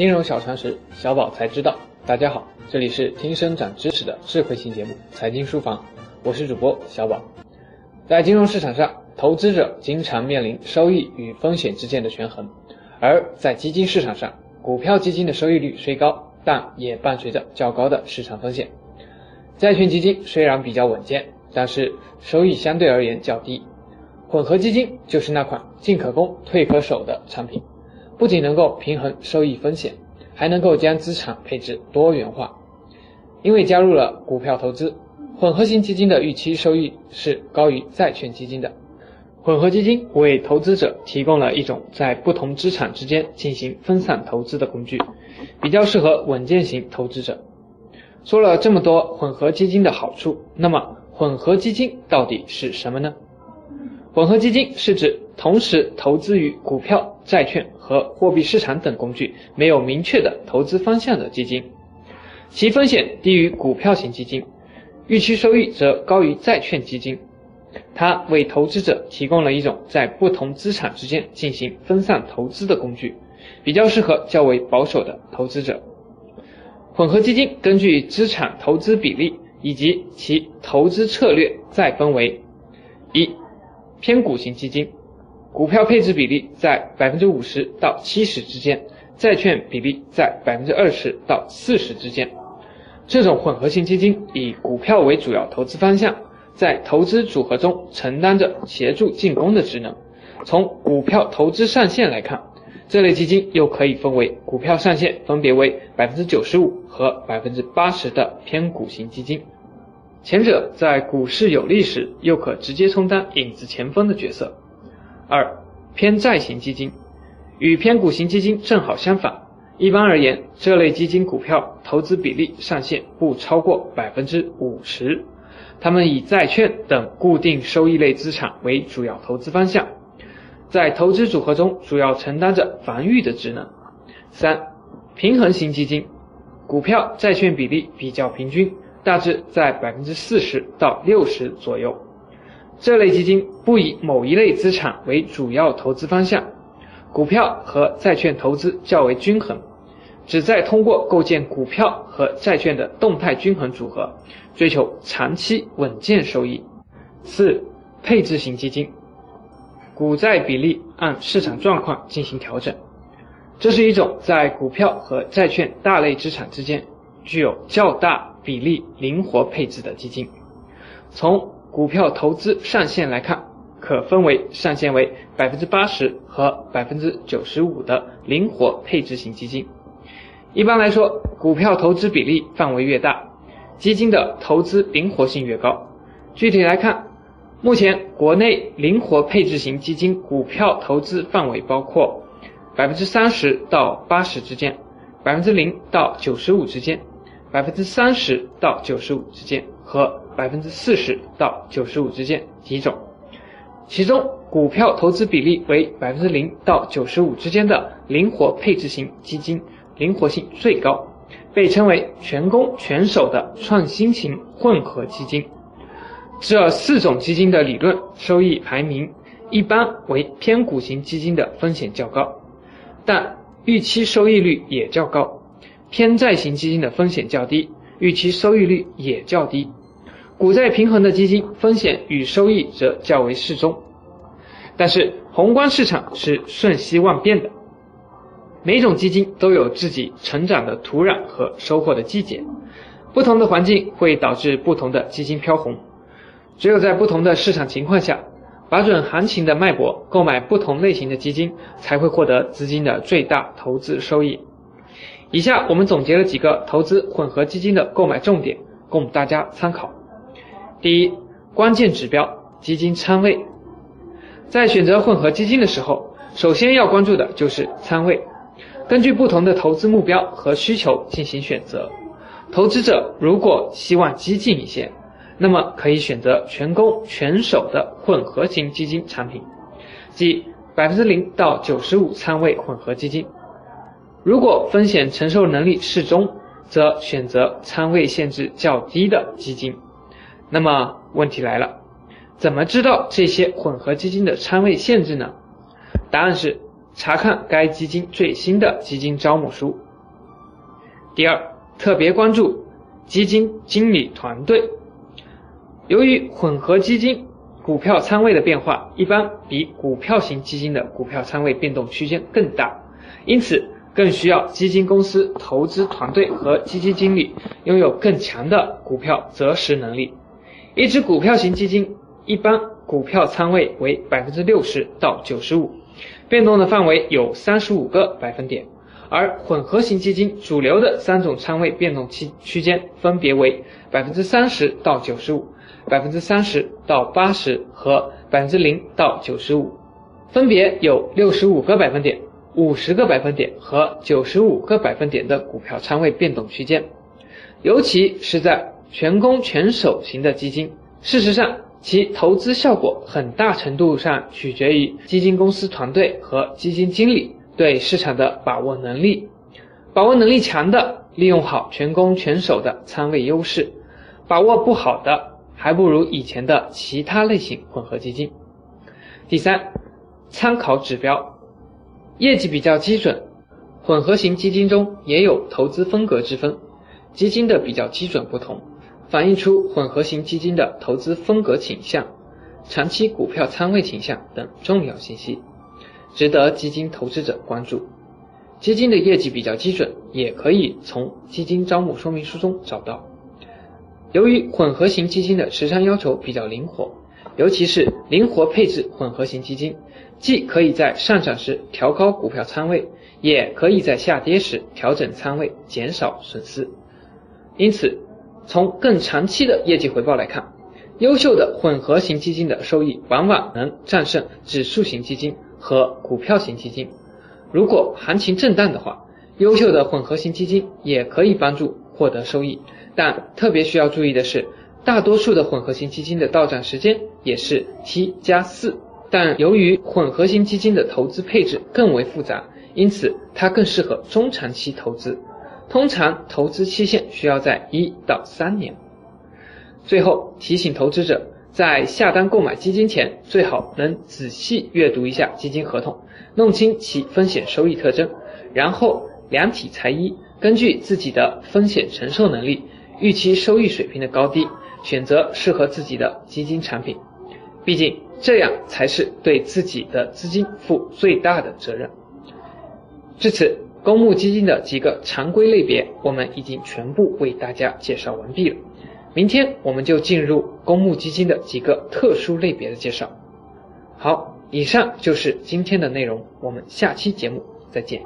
金融小常识，小宝才知道。大家好，这里是听生长知识的智慧型节目《财经书房》，我是主播小宝。在金融市场上，投资者经常面临收益与风险之间的权衡；而在基金市场上，股票基金的收益率虽高，但也伴随着较高的市场风险。债券基金虽然比较稳健，但是收益相对而言较低。混合基金就是那款进可攻退可守的产品。不仅能够平衡收益风险，还能够将资产配置多元化。因为加入了股票投资，混合型基金的预期收益是高于债券基金的。混合基金为投资者提供了一种在不同资产之间进行分散投资的工具，比较适合稳健型投资者。说了这么多混合基金的好处，那么混合基金到底是什么呢？混合基金是指同时投资于股票、债券和货币市场等工具，没有明确的投资方向的基金，其风险低于股票型基金，预期收益则高于债券基金。它为投资者提供了一种在不同资产之间进行分散投资的工具，比较适合较为保守的投资者。混合基金根据资产投资比例以及其投资策略再分为一。偏股型基金，股票配置比例在百分之五十到七十之间，债券比例在百分之二十到四十之间。这种混合型基金以股票为主要投资方向，在投资组合中承担着协助进攻的职能。从股票投资上限来看，这类基金又可以分为股票上限分别为百分之九十五和百分之八十的偏股型基金。前者在股市有利时，又可直接充当影子前锋的角色。二偏债型基金与偏股型基金正好相反。一般而言，这类基金股票投资比例上限不超过百分之五十。他们以债券等固定收益类资产为主要投资方向，在投资组合中主要承担着防御的职能。三平衡型基金，股票债券比例比较平均。大致在百分之四十到六十左右。这类基金不以某一类资产为主要投资方向，股票和债券投资较为均衡，旨在通过构建股票和债券的动态均衡组合，追求长期稳健收益。四、配置型基金，股债比例按市场状况进行调整，这是一种在股票和债券大类资产之间具有较大。比例灵活配置的基金，从股票投资上限来看，可分为上限为百分之八十和百分之九十五的灵活配置型基金。一般来说，股票投资比例范围越大，基金的投资灵活性越高。具体来看，目前国内灵活配置型基金股票投资范围包括百分之三十到八十之间，百分之零到九十五之间。百分之三十到九十五之间和百分之四十到九十五之间几种，其中股票投资比例为百分之零到九十五之间的灵活配置型基金，灵活性最高，被称为全攻全守的创新型混合基金。这四种基金的理论收益排名一般为偏股型基金的风险较高，但预期收益率也较高。偏债型基金的风险较低，预期收益率也较低。股债平衡的基金风险与收益则较为适中。但是宏观市场是瞬息万变的，每种基金都有自己成长的土壤和收获的季节，不同的环境会导致不同的基金飘红。只有在不同的市场情况下，把准行情的脉搏，购买不同类型的基金，才会获得资金的最大投资收益。以下我们总结了几个投资混合基金的购买重点，供大家参考。第一，关键指标基金仓位。在选择混合基金的时候，首先要关注的就是仓位。根据不同的投资目标和需求进行选择。投资者如果希望激进一些，那么可以选择全攻全守的混合型基金产品，即百分之零到九十五仓位混合基金。如果风险承受能力适中，则选择仓位限制较低的基金。那么问题来了，怎么知道这些混合基金的仓位限制呢？答案是查看该基金最新的基金招募书，第二，特别关注基金经理团队。由于混合基金股票仓位的变化一般比股票型基金的股票仓位变动区间更大，因此更需要基金公司投资团队和基金经理拥有更强的股票择时能力。一只股票型基金一般股票仓位为百分之六十到九十五，变动的范围有三十五个百分点。而混合型基金主流的三种仓位变动期区间分别为百分之三十到九十五、百分之三十到八十和百分之零到九十五，分别有六十五个百分点、五十个百分点和九十五个百分点的股票仓位变动区间。尤其是在全攻全守型的基金，事实上其投资效果很大程度上取决于基金公司团队和基金经理。对市场的把握能力，把握能力强的，利用好全攻全守的仓位优势；把握不好的，还不如以前的其他类型混合基金。第三，参考指标，业绩比较基准。混合型基金中也有投资风格之分，基金的比较基准不同，反映出混合型基金的投资风格倾向、长期股票仓位倾向等重要信息。值得基金投资者关注。基金的业绩比较基准，也可以从基金招募说明书中找到。由于混合型基金的持仓要求比较灵活，尤其是灵活配置混合型基金，既可以在上涨时调高股票仓位，也可以在下跌时调整仓位，减少损失。因此，从更长期的业绩回报来看，优秀的混合型基金的收益往往能战胜指数型基金。和股票型基金，如果行情震荡的话，优秀的混合型基金也可以帮助获得收益。但特别需要注意的是，大多数的混合型基金的到账时间也是 T 加四，但由于混合型基金的投资配置更为复杂，因此它更适合中长期投资，通常投资期限需要在一到三年。最后提醒投资者。在下单购买基金前，最好能仔细阅读一下基金合同，弄清其风险收益特征，然后量体裁衣，根据自己的风险承受能力、预期收益水平的高低，选择适合自己的基金产品。毕竟这样才是对自己的资金负最大的责任。至此，公募基金的几个常规类别，我们已经全部为大家介绍完毕了。明天我们就进入公募基金的几个特殊类别的介绍。好，以上就是今天的内容，我们下期节目再见。